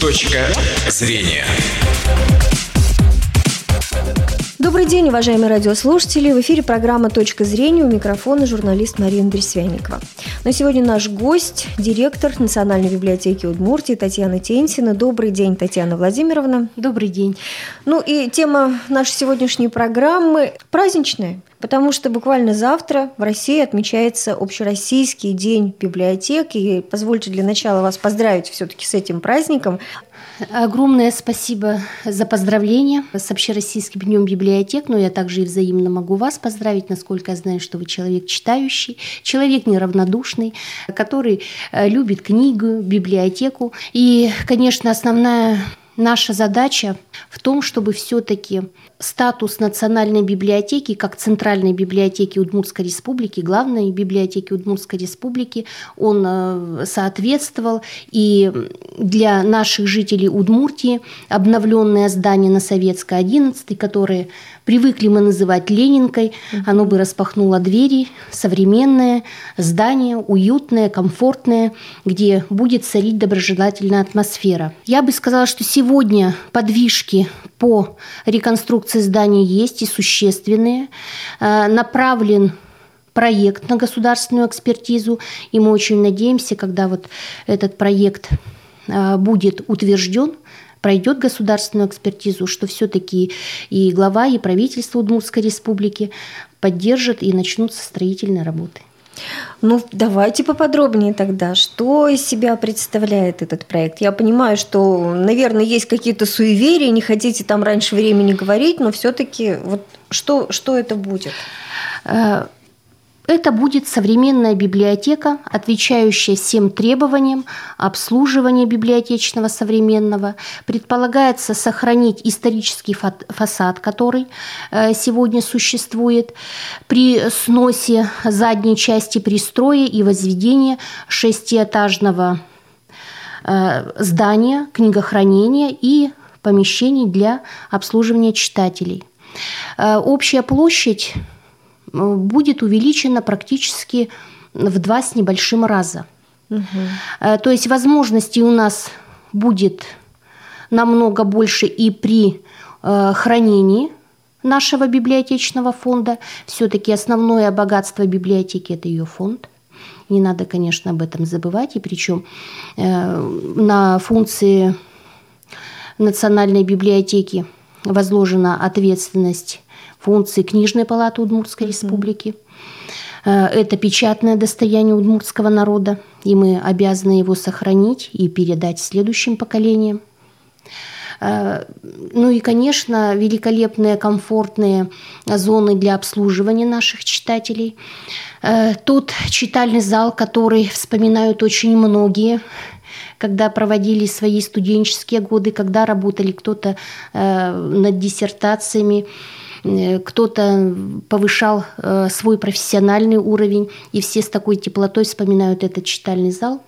Точка зрения. Добрый день, уважаемые радиослушатели. В эфире программа «Точка зрения» у микрофона журналист Марина Дресвяникова. Но сегодня наш гость, директор Национальной библиотеки Удмуртии Татьяна Тенсина. Добрый день, Татьяна Владимировна. Добрый день. Ну и тема нашей сегодняшней программы праздничная, потому что буквально завтра в России отмечается Общероссийский день библиотеки. И позвольте для начала вас поздравить все-таки с этим праздником. Огромное спасибо за поздравления с Общероссийским днем библиотек, но я также и взаимно могу вас поздравить, насколько я знаю, что вы человек читающий, человек неравнодушный, который э, любит книгу, библиотеку. И, конечно, основная наша задача в том, чтобы все-таки статус Национальной библиотеки как Центральной библиотеки Удмуртской Республики, главной библиотеки Удмуртской Республики, он э, соответствовал. И для наших жителей Удмуртии обновленное здание на Советской 11, которое привыкли мы называть Ленинкой, оно бы распахнуло двери, современное здание, уютное, комфортное, где будет царить доброжелательная атмосфера. Я бы сказала, что сегодня подвижки по реконструкции здания есть и существенные. Э, направлен проект на государственную экспертизу, и мы очень надеемся, когда вот этот проект э, будет утвержден, пройдет государственную экспертизу, что все-таки и глава, и правительство Удмуртской республики поддержат и начнутся строительные работы. Ну, давайте поподробнее тогда, что из себя представляет этот проект. Я понимаю, что, наверное, есть какие-то суеверия, не хотите там раньше времени говорить, но все-таки вот что, что это будет? Это будет современная библиотека, отвечающая всем требованиям обслуживания библиотечного современного. Предполагается сохранить исторический фасад, который э, сегодня существует, при сносе задней части пристроя и возведении шестиэтажного э, здания, книгохранения и помещений для обслуживания читателей. Э, общая площадь будет увеличена практически в два с небольшим раза. Угу. То есть возможностей у нас будет намного больше и при э, хранении нашего библиотечного фонда. Все-таки основное богатство библиотеки – это ее фонд. Не надо, конечно, об этом забывать. И причем на функции Национальной библиотеки возложена ответственность функции Книжной палаты Удмуртской mm-hmm. республики. Э, это печатное достояние удмуртского народа, и мы обязаны его сохранить и передать следующим поколениям. Э, ну и, конечно, великолепные, комфортные зоны для обслуживания наших читателей. Э, тот читальный зал, который вспоминают очень многие, когда проводили свои студенческие годы, когда работали кто-то над диссертациями. Э, кто-то повышал э, свой профессиональный уровень, и все с такой теплотой вспоминают этот читальный зал.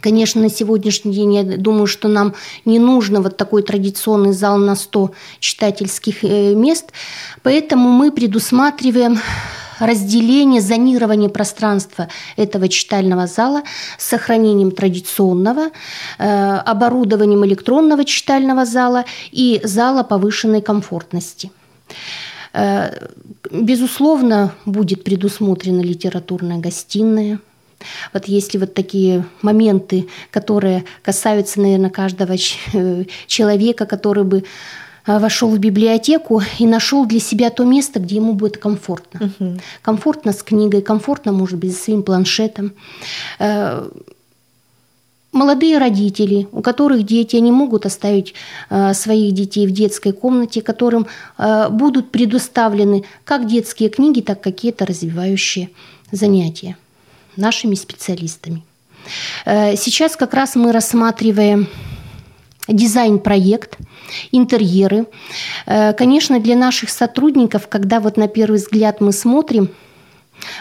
Конечно, на сегодняшний день я думаю, что нам не нужно вот такой традиционный зал на 100 читательских э, мест, поэтому мы предусматриваем разделение, зонирование пространства этого читального зала с сохранением традиционного, оборудованием электронного читального зала и зала повышенной комфортности. Э, безусловно, будет предусмотрена литературная гостиная. Вот если вот такие моменты, которые касаются, наверное, каждого э, человека, который бы э, вошел в библиотеку и нашел для себя то место, где ему будет комфортно. Угу. Комфортно с книгой, комфортно, может быть, с своим планшетом молодые родители, у которых дети, они могут оставить э, своих детей в детской комнате, которым э, будут предоставлены как детские книги, так и какие-то развивающие занятия нашими специалистами. Э, сейчас как раз мы рассматриваем дизайн-проект, интерьеры. Конечно, для наших сотрудников, когда вот на первый взгляд мы смотрим –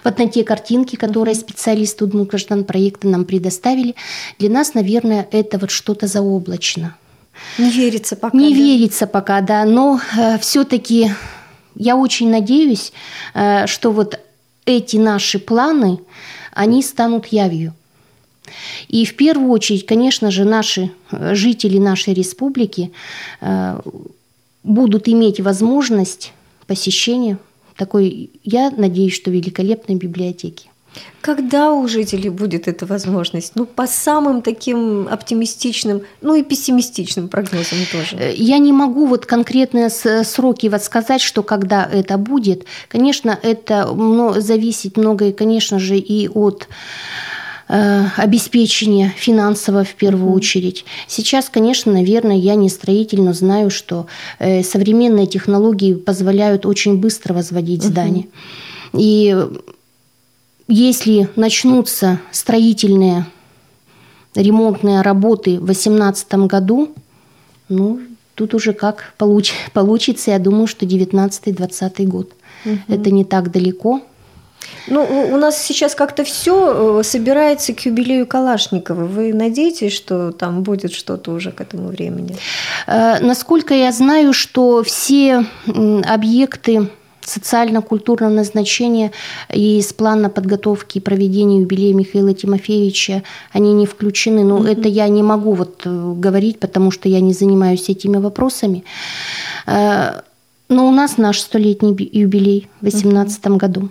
вот на те картинки, которые специалисты УДМУ граждан проекта нам предоставили, для нас, наверное, это вот что-то заоблачно. Не верится пока. Не да? верится пока, да. Но э, все-таки я очень надеюсь, э, что вот эти наши планы, они станут явью. И в первую очередь, конечно же, наши жители нашей республики будут иметь возможность посещения такой, я надеюсь, что великолепной библиотеки. Когда у жителей будет эта возможность? Ну, по самым таким оптимистичным, ну и пессимистичным прогнозам тоже. Э, я не могу вот конкретные сроки вот сказать, что когда это будет. Конечно, это зависит многое, конечно же, и от Э, обеспечения финансового в первую очередь. Сейчас, конечно, наверное, я не строитель, но знаю, что э, современные технологии позволяют очень быстро возводить здания. И если начнутся строительные ремонтные работы в 2018 году, ну, тут уже как получ, получится, я думаю, что 19-20 год. Угу. Это не так далеко. Ну, у нас сейчас как-то все э, собирается к юбилею Калашникова. Вы надеетесь, что там будет что-то уже к этому времени? Э, насколько я знаю, что все объекты социально-культурного назначения и из плана подготовки и проведения юбилея Михаила Тимофеевича они не включены. Но mm-hmm. это я не могу вот э, говорить, потому что я не занимаюсь этими вопросами. Но у нас наш столетний юбилей в 2018 mm-hmm. году.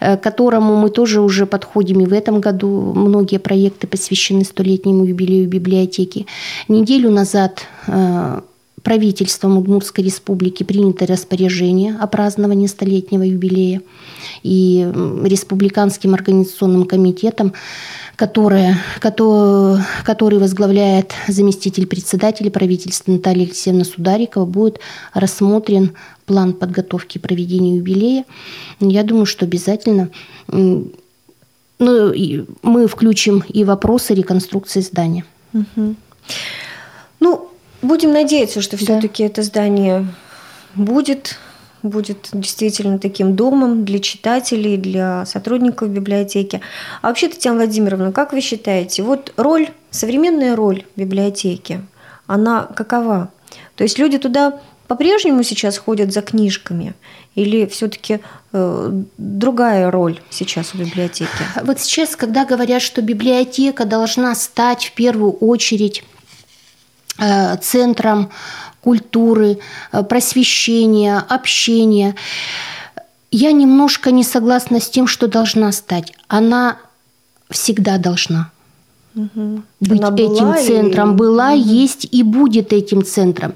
Э, к которому мы тоже уже подходим и в этом году. Многие проекты посвящены столетнему юбилею библиотеки. Неделю назад э, правительством Удмуртской республики принято распоряжение о праздновании столетнего юбилея. И республиканским организационным комитетом которое, который возглавляет заместитель председателя правительства Наталья Алексеевна Сударикова, будет рассмотрен план подготовки проведения юбилея. Я думаю, что обязательно ну, мы включим и вопросы реконструкции здания. Угу. Ну, будем надеяться, что все-таки да. это здание будет будет действительно таким домом для читателей, для сотрудников библиотеки. А вообще, Татьяна Владимировна, как вы считаете, вот роль, современная роль библиотеки, она какова? То есть люди туда по-прежнему сейчас ходят за книжками или все-таки э, другая роль сейчас у библиотеки? Вот сейчас, когда говорят, что библиотека должна стать в первую очередь э, центром культуры, э, просвещения, общения. Я немножко не согласна с тем, что должна стать. Она всегда должна угу. быть Она этим центром. И... Была, угу. есть и будет этим центром.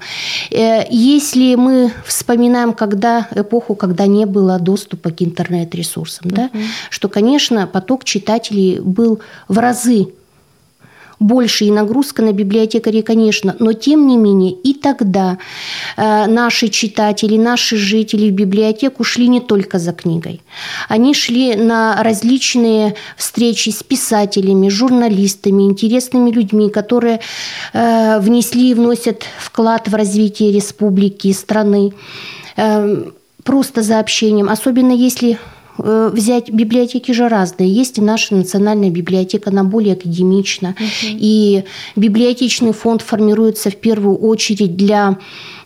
Э, если мы вспоминаем, когда эпоху, когда не было доступа к интернет-ресурсам, угу. да, что, конечно, поток читателей был в разы больше и нагрузка на библиотекарей, конечно, но тем не менее и тогда э, наши читатели, наши жители в библиотеку шли не только за книгой. Они шли на различные встречи с писателями, журналистами, интересными людьми, которые э, внесли и вносят вклад в развитие республики, страны эм, просто за общением, особенно если Э, взять библиотеки же разные. Есть и наша национальная библиотека, она более академична. Угу. И библиотечный фонд формируется в первую очередь для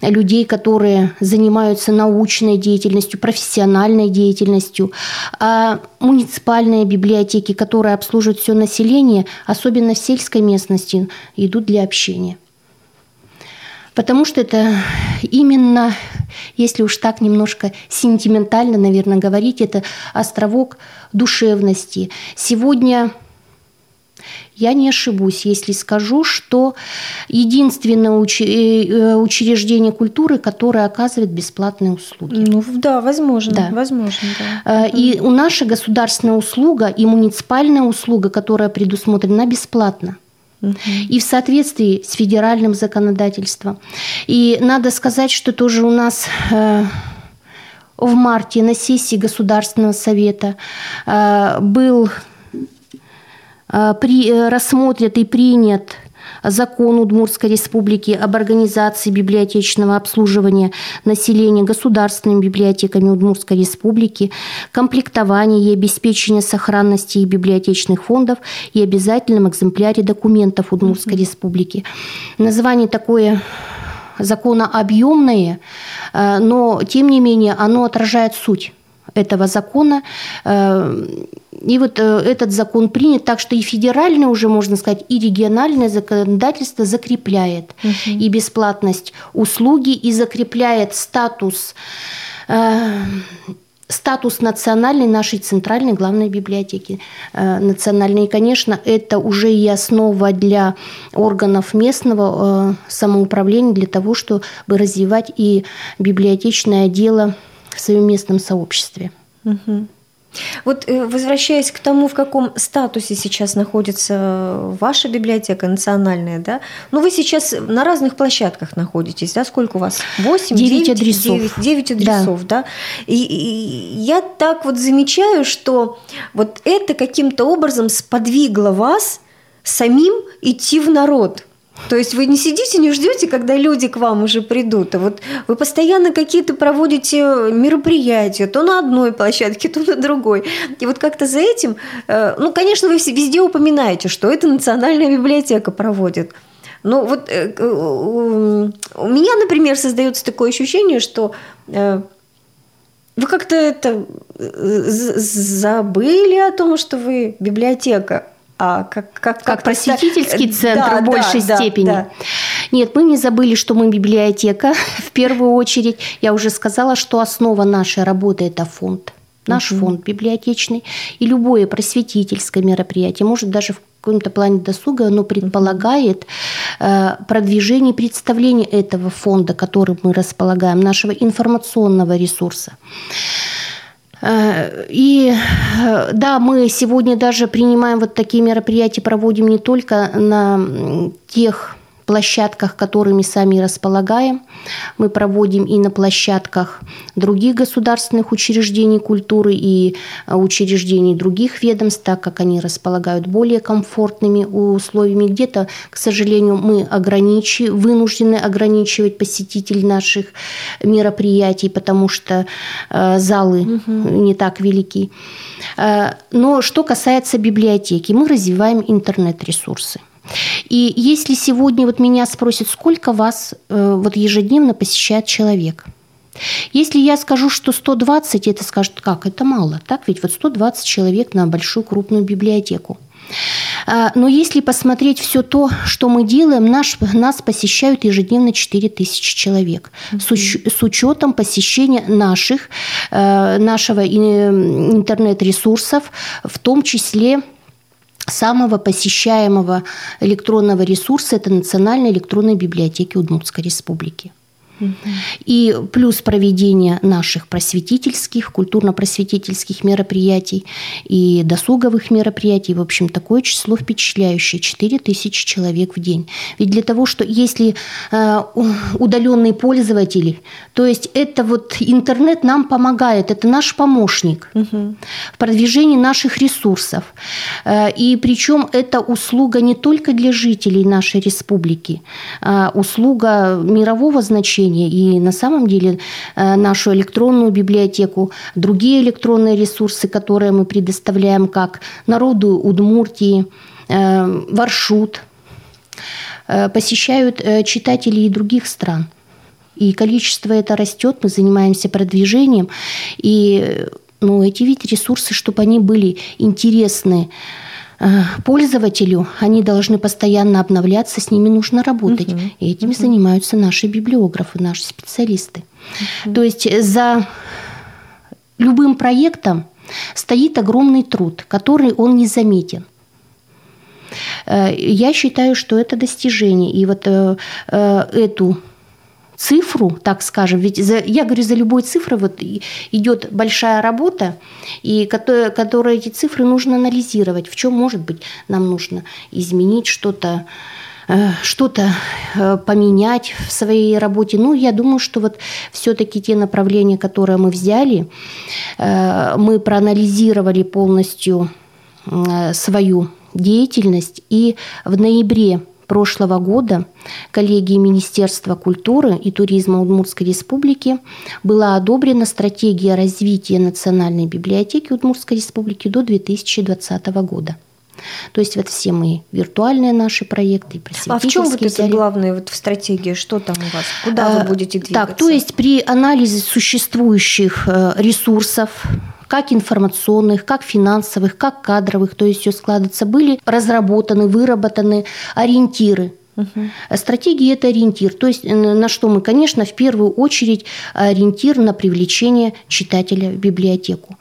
людей, которые занимаются научной деятельностью, профессиональной деятельностью. А муниципальные библиотеки, которые обслуживают все население, особенно в сельской местности, идут для общения. Потому что это именно, если уж так немножко сентиментально, наверное, говорить, это островок душевности. Сегодня я не ошибусь, если скажу, что единственное э, учреждение культуры, которое оказывает бесплатные услуги. Ну да, возможно, да. возможно. Да. Э, и у наша государственная услуга и муниципальная услуга, которая предусмотрена, бесплатна и в соответствии с федеральным законодательством. И надо сказать, что тоже у нас э, в марте на сессии Государственного совета э, был э, при, рассмотрен и принят закон Удмуртской республики об организации библиотечного обслуживания населения государственными библиотеками Удмуртской республики, комплектование и обеспечение сохранности библиотечных фондов и обязательном экземпляре документов Удмуртской республики. Название такое закона объемное, э, но тем не менее оно отражает суть этого закона. Э, и вот э, этот закон принят, так что и федеральное уже, можно сказать, и региональное законодательство закрепляет угу. и бесплатность услуги, и закрепляет статус статус национальной нашей центральной главной библиотеки национальной. И, конечно, это уже и основа для органов местного самоуправления для того, чтобы развивать и библиотечное дело в своем местном сообществе. Угу. Вот э, возвращаясь к тому, в каком статусе сейчас находится ваша библиотека национальная, да? Ну, вы сейчас на разных площадках находитесь, да? Сколько у вас? Восемь, девять адресов. Девять, девять адресов, да? да? И, и я так вот замечаю, что вот это каким-то образом сподвигло вас самим идти в народ – то есть вы не сидите, не ждете, когда люди к вам уже придут, а вот вы постоянно какие-то проводите мероприятия, то на одной площадке, то на другой. И вот как-то за этим, э, ну, конечно, вы везде упоминаете, что это национальная библиотека проводит. Но вот э, у меня, например, создается такое ощущение, что э, вы как-то это забыли о том, что вы библиотека а, как, как, как просветительский центр да, в большей да, степени. Да, да. Нет, мы не забыли, что мы библиотека в первую очередь. Я уже сказала, что основа нашей работы – это фонд. Наш угу. фонд библиотечный. И любое просветительское мероприятие, может даже в каком-то плане досуга, оно предполагает э, продвижение представления этого фонда, которым мы располагаем, нашего информационного ресурса. Э, и э, да, мы сегодня даже принимаем вот такие мероприятия, проводим не только на тех площадках, которыми сами располагаем. Мы проводим и на площадках других государственных учреждений культуры и э, учреждений других ведомств, так как они располагают более комфортными условиями. Где-то, к сожалению, мы ограничи, вынуждены ограничивать посетителей наших мероприятий, потому что э, залы угу. не так велики. Э, но что касается библиотеки, мы развиваем интернет-ресурсы. И если сегодня вот меня спросят, сколько вас э, вот ежедневно посещает человек, если я скажу, что 120, это скажут, как, это мало, так ведь вот 120 человек на большую крупную библиотеку. А, но если посмотреть все то, что мы делаем, наш, нас посещают ежедневно 4 тысячи человек. Mm-hmm. С, уч, с учетом посещения наших, э, нашего интернет-ресурсов, в том числе самого посещаемого электронного ресурса – это Национальной электронной библиотеки Удмуртской республики. И плюс проведение наших просветительских, культурно-просветительских мероприятий и досуговых мероприятий. В общем, такое число впечатляющее. 4 тысячи человек в день. Ведь для того, что если э, удаленный пользователь, то есть это вот интернет нам помогает, это наш помощник угу. в продвижении наших ресурсов. Э, и причем это услуга не только для жителей нашей республики, а услуга мирового значения, значение. И на самом деле э, нашу электронную библиотеку, другие электронные ресурсы, которые мы предоставляем как народу Удмуртии, э, Варшут, э, посещают читатели и других стран. И количество это растет, мы занимаемся продвижением. И ну, эти ведь ресурсы, чтобы они были интересны пользователю, они должны постоянно обновляться, с ними нужно работать. Угу. И этим угу. занимаются наши библиографы, наши специалисты. Угу. То есть за любым проектом стоит огромный труд, который он не заметен. Э, я считаю, что это достижение. И вот э, эту цифру, так скажем, ведь за, я говорю, за любой цифрой вот идет большая работа, и которая, которая эти цифры нужно анализировать, в чем может быть нам нужно изменить что-то, э, что-то э, поменять в своей работе. Ну, я думаю, что вот все-таки те направления, которые мы взяли, э, мы проанализировали полностью свою деятельность, и в ноябре прошлого года коллегией Министерства культуры и туризма Удмуртской республики была одобрена стратегия развития Национальной библиотеки Удмуртской республики до 2020 года. То есть вот все мы виртуальные наши проекты, А в чем вот это главное вот в стратегии? Что там у вас? Куда вы а, будете двигаться? Так, то есть при анализе существующих э, ресурсов, как информационных, как финансовых, как кадровых, то есть все складывается, были разработаны, выработаны ориентиры Угу. Стратегия – это ориентир. То есть на что мы, конечно, в первую очередь ориентир на привлечение читателя в библиотеку,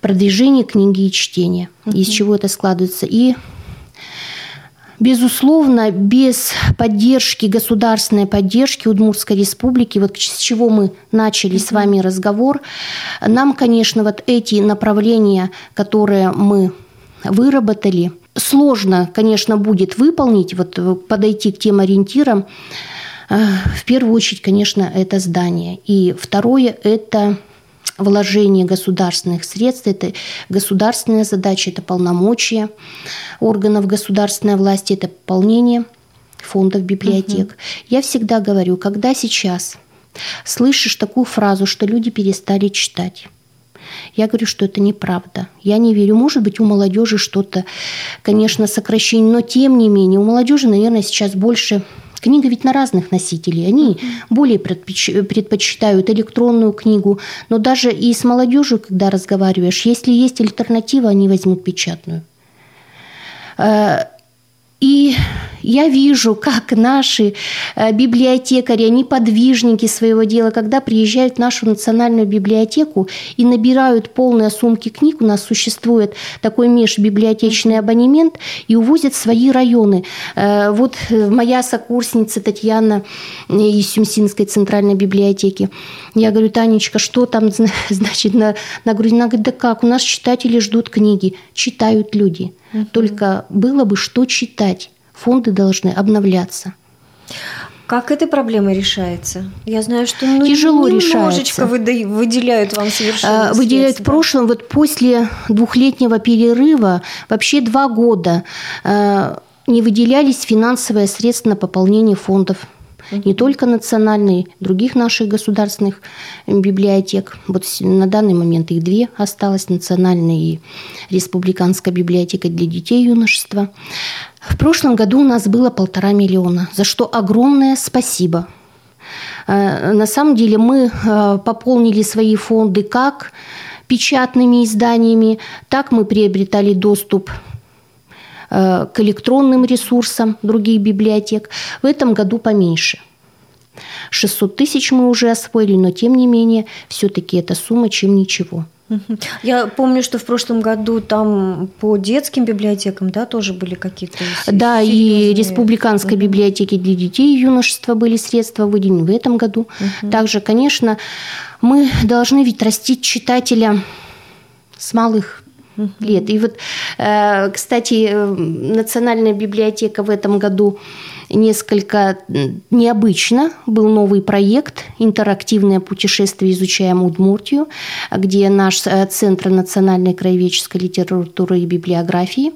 продвижение книги и чтения, угу. из чего это складывается. И Безусловно, без поддержки, государственной поддержки Удмуртской республики, вот с чего мы начали с вами разговор, нам, конечно, вот эти направления, которые мы выработали, сложно, конечно, будет выполнить, вот э, подойти к тем ориентирам. Э, в первую очередь, конечно, это здание. И второе – это вложение государственных средств, это государственная задача, это полномочия органов государственной власти, это пополнение фондов библиотек. Угу. Я всегда говорю, когда сейчас слышишь такую фразу, что люди перестали читать, я говорю, что это неправда. Я не верю. Может быть, у молодежи что-то, конечно, сокращение, но тем не менее, у молодежи, наверное, сейчас больше Книга ведь на разных носителей. Они более предпочитают электронную книгу. Но даже и с молодежью, когда разговариваешь, если есть альтернатива, они возьмут печатную. И я вижу, как наши э, библиотекари, они подвижники своего дела, когда приезжают в нашу национальную библиотеку и набирают полные сумки книг, у нас существует такой межбиблиотечный абонемент, и увозят в свои районы. Э, вот э, моя сокурсница Татьяна из Сюмсинской центральной библиотеки. Я говорю, Танечка, что там значит на, на груди? Она говорит, да как, у нас читатели ждут книги. Читают люди. Угу. Только было бы что читать фонды должны обновляться. Как эта проблема решается? Я знаю, что ну, тяжело немножечко решается. выделяют вам совершенно. А, выделяют средства. в прошлом, вот после двухлетнего перерыва, вообще два года а, не выделялись финансовые средства на пополнение фондов не только национальной, других наших государственных библиотек. Вот на данный момент их две осталось, национальная и республиканская библиотека для детей и юношества. В прошлом году у нас было полтора миллиона, за что огромное спасибо. Э, на самом деле мы э, пополнили свои фонды как печатными изданиями, так мы приобретали доступ к электронным ресурсам других библиотек. В этом году поменьше. 600 тысяч мы уже освоили, но тем не менее, все-таки эта сумма чем ничего. Я помню, что в прошлом году там по детским библиотекам, да, тоже были какие-то. Да, серьезные... и республиканской угу. библиотеки для детей и юношества были средства выделены в этом году. Угу. Также, конечно, мы должны ведь растить читателя с малых лет. И вот, э, кстати, Национальная библиотека в этом году несколько необычно. Был новый проект «Интерактивное путешествие. Изучаем Удмуртию», где наш э, Центр национальной краеведческой литературы и библиографии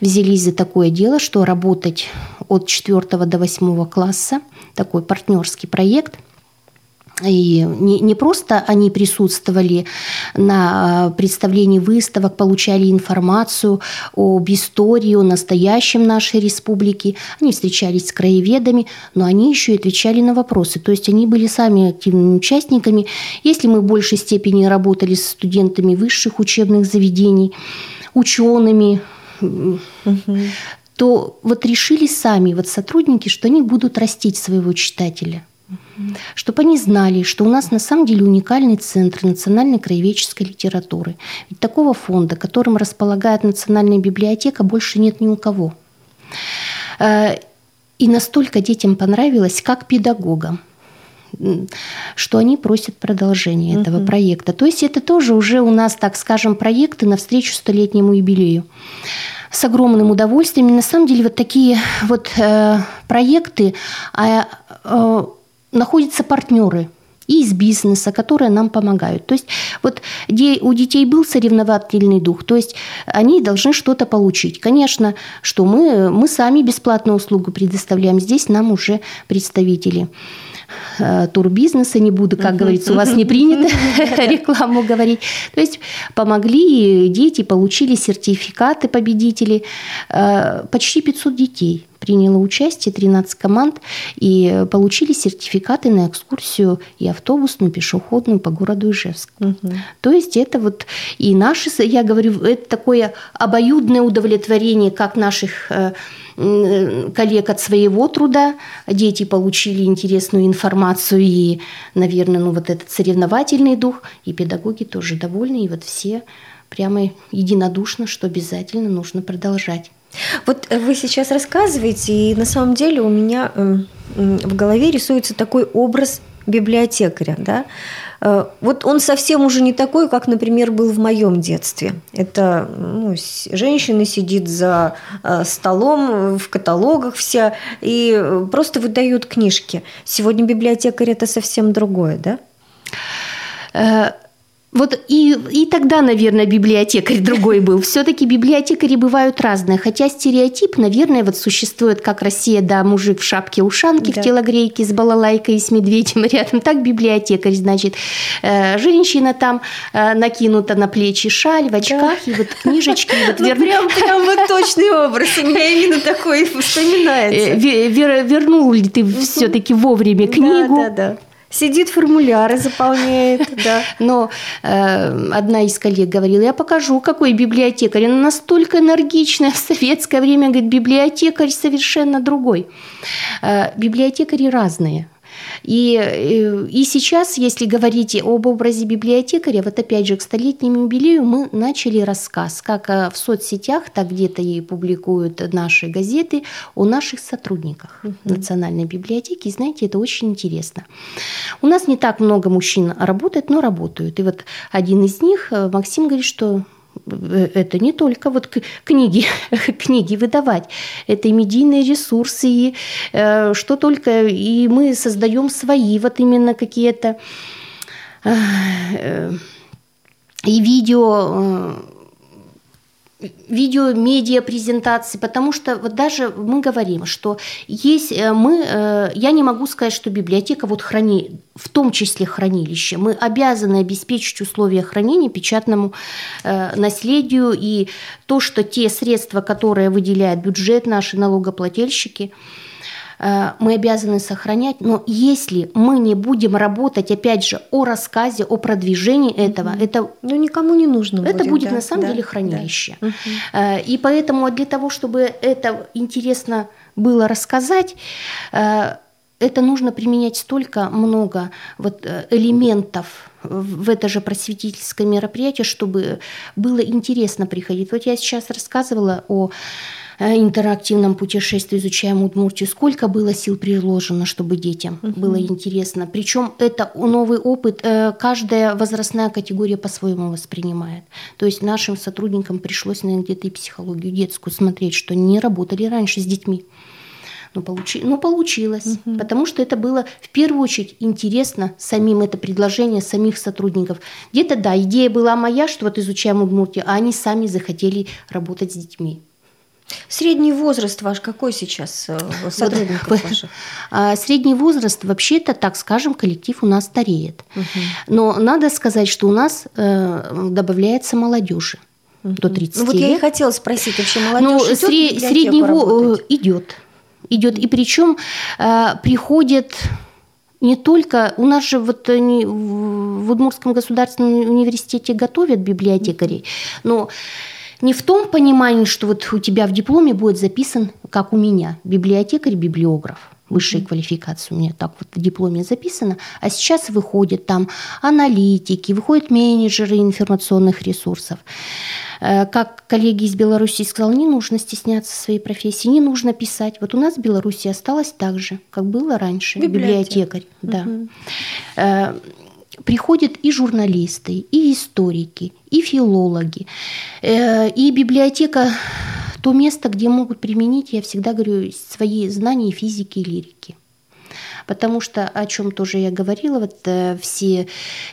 взялись за такое дело, что работать от 4 до 8 класса, такой партнерский проект – и не, не просто они присутствовали на а, представлении выставок, получали информацию об истории, о настоящем нашей республики, они встречались с краеведами, но они еще и отвечали на вопросы. То есть они были сами активными участниками. Если мы в большей степени работали с студентами высших учебных заведений, учеными, угу. то вот решили сами вот сотрудники, что они будут растить своего читателя – чтобы они знали, что у нас на самом деле уникальный центр национальной краеведческой литературы. Ведь такого фонда, которым располагает Национальная библиотека, больше нет ни у кого. Э, и настолько детям понравилось, как педагогам что они просят продолжения этого угу. проекта. То есть это тоже уже у нас, так скажем, проекты навстречу столетнему юбилею с огромным удовольствием. И на самом деле вот такие вот э, проекты, а, э, находятся партнеры и из бизнеса, которые нам помогают. То есть вот у детей был соревновательный дух, то есть они должны что-то получить. Конечно, что мы, мы сами бесплатную услугу предоставляем, здесь нам уже представители турбизнеса, не буду, как говорится, у вас не принято рекламу говорить. То есть помогли, дети получили сертификаты победителей, э, почти 500 детей приняло участие 13 команд и получили сертификаты на экскурсию и автобусную, и пешеходную по городу Ижевск. Угу. То есть это вот и наши, я говорю, это такое обоюдное удовлетворение как наших э, коллег от своего труда. Дети получили интересную информацию и, наверное, ну вот этот соревновательный дух, и педагоги тоже довольны, и вот все прямо единодушно, что обязательно нужно продолжать. Вот э, вы сейчас рассказываете, и на самом деле у меня эм, в голове рисуется такой образ библиотекаря, да, э, вот он совсем уже не такой, как, например, был в моем детстве. Это ну, женщина сидит за э, столом в каталогах вся и просто выдают книжки. Сегодня библиотекарь это совсем другое, да? Вот и, и тогда, наверное, библиотекарь другой был. Все-таки библиотекари бывают разные. Хотя стереотип, наверное, вот существует, как Россия, да, мужик в шапке-ушанке, да. в телогрейке с балалайкой и с медведем рядом. Так библиотекарь, значит, э, женщина там э, накинута на плечи шаль, в очках, да. и вот книжечки. Вот ну, вер... прям, прям вот точный образ. У меня именно такой вспоминается. Э, вер, вернул ли ты все-таки вовремя книгу? Да, да, да. Сидит формуляры, заполняет, да. Но э, одна из коллег говорила, я покажу, какой библиотекарь. Она настолько энергичная. В советское время, говорит, библиотекарь совершенно другой. Э, библиотекари разные. И, э, и сейчас, если говорить об образе библиотекаря, вот опять же к столетнему юбилею мы начали рассказ, как э, в соцсетях, так где-то и публикуют наши газеты о наших сотрудниках угу. Национальной библиотеки. И знаете, это очень интересно. У нас не так много мужчин работает, но работают. И вот один из них, э, Максим, говорит, что это не только вот книги, книги выдавать, это и медийные ресурсы, и э, что только, и мы создаем свои вот именно какие-то э, и видео видео, медиа презентации, потому что вот даже мы говорим, что есть э, мы, э, я не могу сказать, что библиотека вот храни, в том числе хранилище, мы обязаны обеспечить условия хранения печатному э, наследию и то, что те средства, которые выделяет бюджет наши налогоплательщики, мы обязаны сохранять, но если мы не будем работать, опять же, о рассказе, о продвижении этого, mm-hmm. это... Ну, никому не нужно Это будет, будет да, на самом да, деле хранилище. Да. Mm-hmm. И поэтому для того, чтобы это интересно было рассказать, э, это нужно применять столько много вот элементов в это же просветительское мероприятие, чтобы было интересно приходить. Вот я сейчас рассказывала о Э, интерактивном путешествии изучаем Удмуртию, сколько было сил приложено, чтобы детям угу. было интересно. Причем это новый опыт, э, каждая возрастная категория по-своему воспринимает. То есть нашим сотрудникам пришлось, наверное, где-то и психологию детскую смотреть, что не работали раньше с детьми. Но, получи, но получилось, угу. потому что это было в первую очередь интересно самим это предложение самих сотрудников. Где-то, да, идея была моя, что вот изучаем Удмуртию, а они сами захотели работать с детьми. Средний возраст ваш какой сейчас э, сотрудников вот, ваших? А, средний возраст, вообще-то, так скажем, коллектив у нас стареет. Угу. Но надо сказать, что у нас э, добавляется молодежи угу. до 30 ну, вот лет. я и хотела спросить, вообще молодежь ну, идет сред, среднего идет. Идет. И причем э, приходит не только... У нас же вот в Удмуртском государственном университете готовят библиотекарей, но не в том понимании, что вот у тебя в дипломе будет записан, как у меня, библиотекарь-библиограф высшей квалификации у меня так вот в дипломе записано, а сейчас выходят там аналитики, выходят менеджеры информационных ресурсов. Э, как коллеги из Беларуси сказал, не нужно стесняться своей профессии, не нужно писать. Вот у нас в Беларуси осталось так же, как было раньше, библиотекарь. Mm-hmm. Да приходят и журналисты, и историки, и филологи. Э, и библиотека – то место, где могут применить, я всегда говорю, свои знания физики и лирики. Потому что, о чем тоже я говорила, вот э, все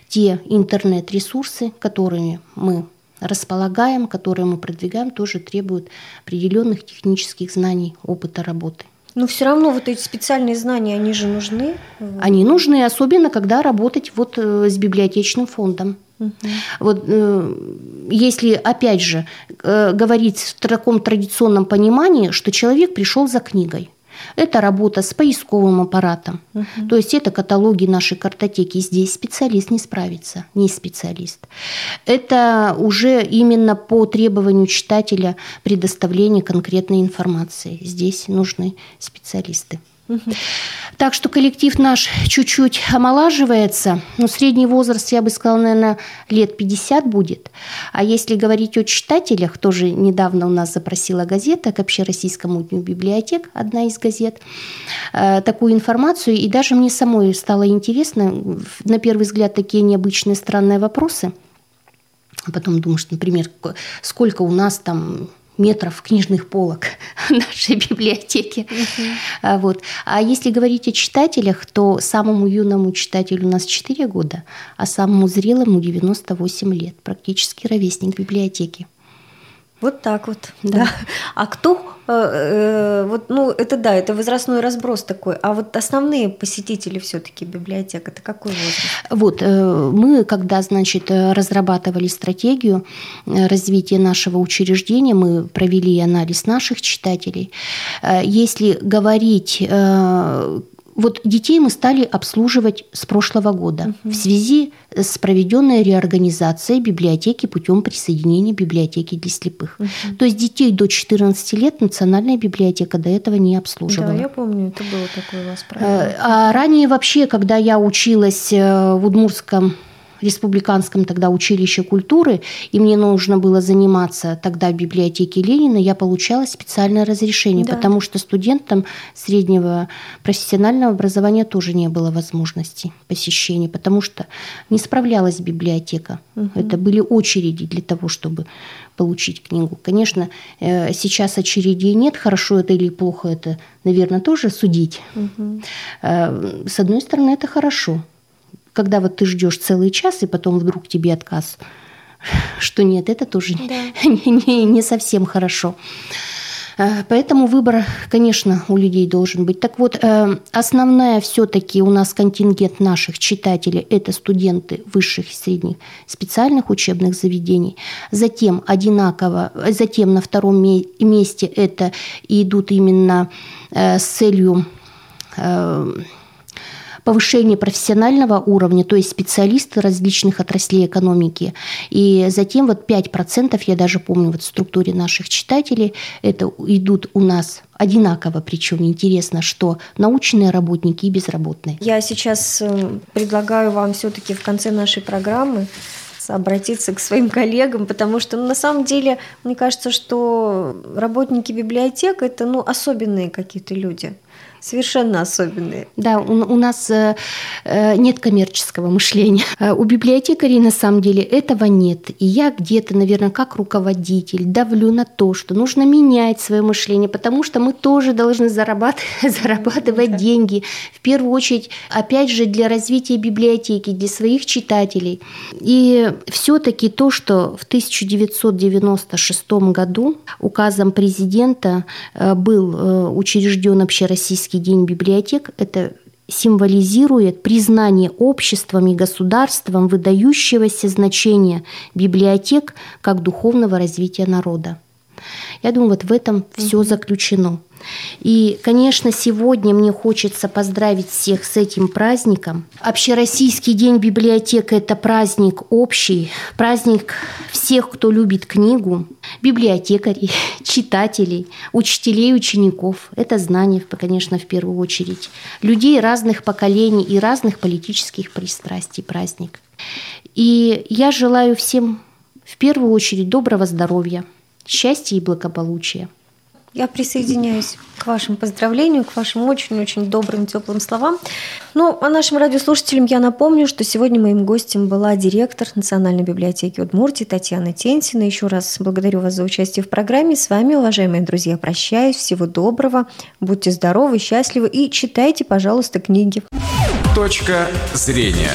те интернет-ресурсы, которыми мы располагаем, которые мы продвигаем, тоже требуют определенных технических знаний, опыта работы. Но все равно вот эти специальные знания, они же нужны. Они нужны, особенно когда работать вот э, с библиотечным фондом. Угу. Вот э, если, опять же, э, говорить в таком традиционном понимании, что человек пришел за книгой – это работа с поисковым аппаратом. Угу. То есть это каталоги нашей картотеки. Здесь специалист не справится, не специалист. Это уже именно по требованию читателя предоставление конкретной информации. Здесь нужны специалисты. Так что коллектив наш чуть-чуть омолаживается. Ну, средний возраст, я бы сказала, наверное, лет 50 будет. А если говорить о читателях, тоже недавно у нас запросила газета к общероссийскому дню библиотек, одна из газет, э, такую информацию. И даже мне самой стало интересно, на первый взгляд, такие необычные странные вопросы. А потом думаешь, например, сколько у нас там метров книжных полок нашей библиотеки. Uh-huh. Вот. А если говорить о читателях, то самому юному читателю у нас 4 года, а самому зрелому 98 лет, практически ровесник библиотеки. Вот так вот, да. да. А кто, э, э, вот, ну, это да, это возрастной разброс такой, а вот основные посетители все-таки библиотек, это какой возраст? Вот, э, мы, когда, значит, разрабатывали стратегию развития нашего учреждения, мы провели анализ наших читателей. Если говорить э, вот детей мы стали обслуживать с прошлого года угу. в связи с проведенной реорганизацией библиотеки путем присоединения библиотеки для слепых. Угу. То есть детей до 14 лет Национальная библиотека до этого не обслуживала. Да, я помню, это было такое у вас правило. Э, а ранее вообще, когда я училась э, в Удмурском республиканском тогда училище культуры, и мне нужно было заниматься тогда в библиотеке Ленина, я получала специальное разрешение, да. потому что студентам среднего профессионального образования тоже не было возможности посещения, потому что не справлялась библиотека. Угу. Это были очереди для того, чтобы получить книгу. Конечно, э, сейчас очередей нет, хорошо это или плохо это, наверное, тоже судить. Угу. С одной стороны, это хорошо когда вот ты ждешь целый час, и потом вдруг тебе отказ, что нет, это тоже да. не, не, не совсем хорошо. Э, поэтому выбор, конечно, у людей должен быть. Так вот, э, основная все-таки у нас контингент наших читателей – это студенты высших и средних специальных учебных заведений. Затем одинаково, затем на втором месте это идут именно э, с целью повышение профессионального уровня, то есть специалисты различных отраслей экономики. И затем вот 5%, я даже помню вот в структуре наших читателей, это идут у нас одинаково, причем интересно, что научные работники и безработные. Я сейчас э, предлагаю вам все-таки в конце нашей программы обратиться к своим коллегам, потому что ну, на самом деле мне кажется, что работники библиотек это ну, особенные какие-то люди совершенно особенные. Да, у, у нас э, э, нет коммерческого мышления. Э, у библиотекарей на самом деле этого нет. И я где-то, наверное, как руководитель давлю на то, что нужно менять свое мышление, потому что мы тоже должны зарабатывать, зарабатывать да. деньги. В первую очередь, опять же, для развития библиотеки, для своих читателей. И все-таки то, что в 1996 году указом президента э, был учрежден общероссийский Всероссийский день библиотек – это символизирует признание обществом и государством выдающегося значения библиотек как духовного развития народа. Я думаю, вот в этом все заключено. И, конечно, сегодня мне хочется поздравить всех с этим праздником. Общероссийский день библиотек – это праздник общий, праздник всех, кто любит книгу, библиотекарей, читателей, учителей, учеников. Это знание, конечно, в первую очередь. Людей разных поколений и разных политических пристрастий праздник. И я желаю всем в первую очередь доброго здоровья, счастья и благополучия – я присоединяюсь к вашим поздравлениям, к вашим очень-очень добрым, теплым словам. Ну, а нашим радиослушателям я напомню, что сегодня моим гостем была директор Национальной библиотеки Удмуртии Татьяна Тентина. Еще раз благодарю вас за участие в программе. С вами, уважаемые друзья, прощаюсь. Всего доброго. Будьте здоровы, счастливы и читайте, пожалуйста, книги. Точка зрения.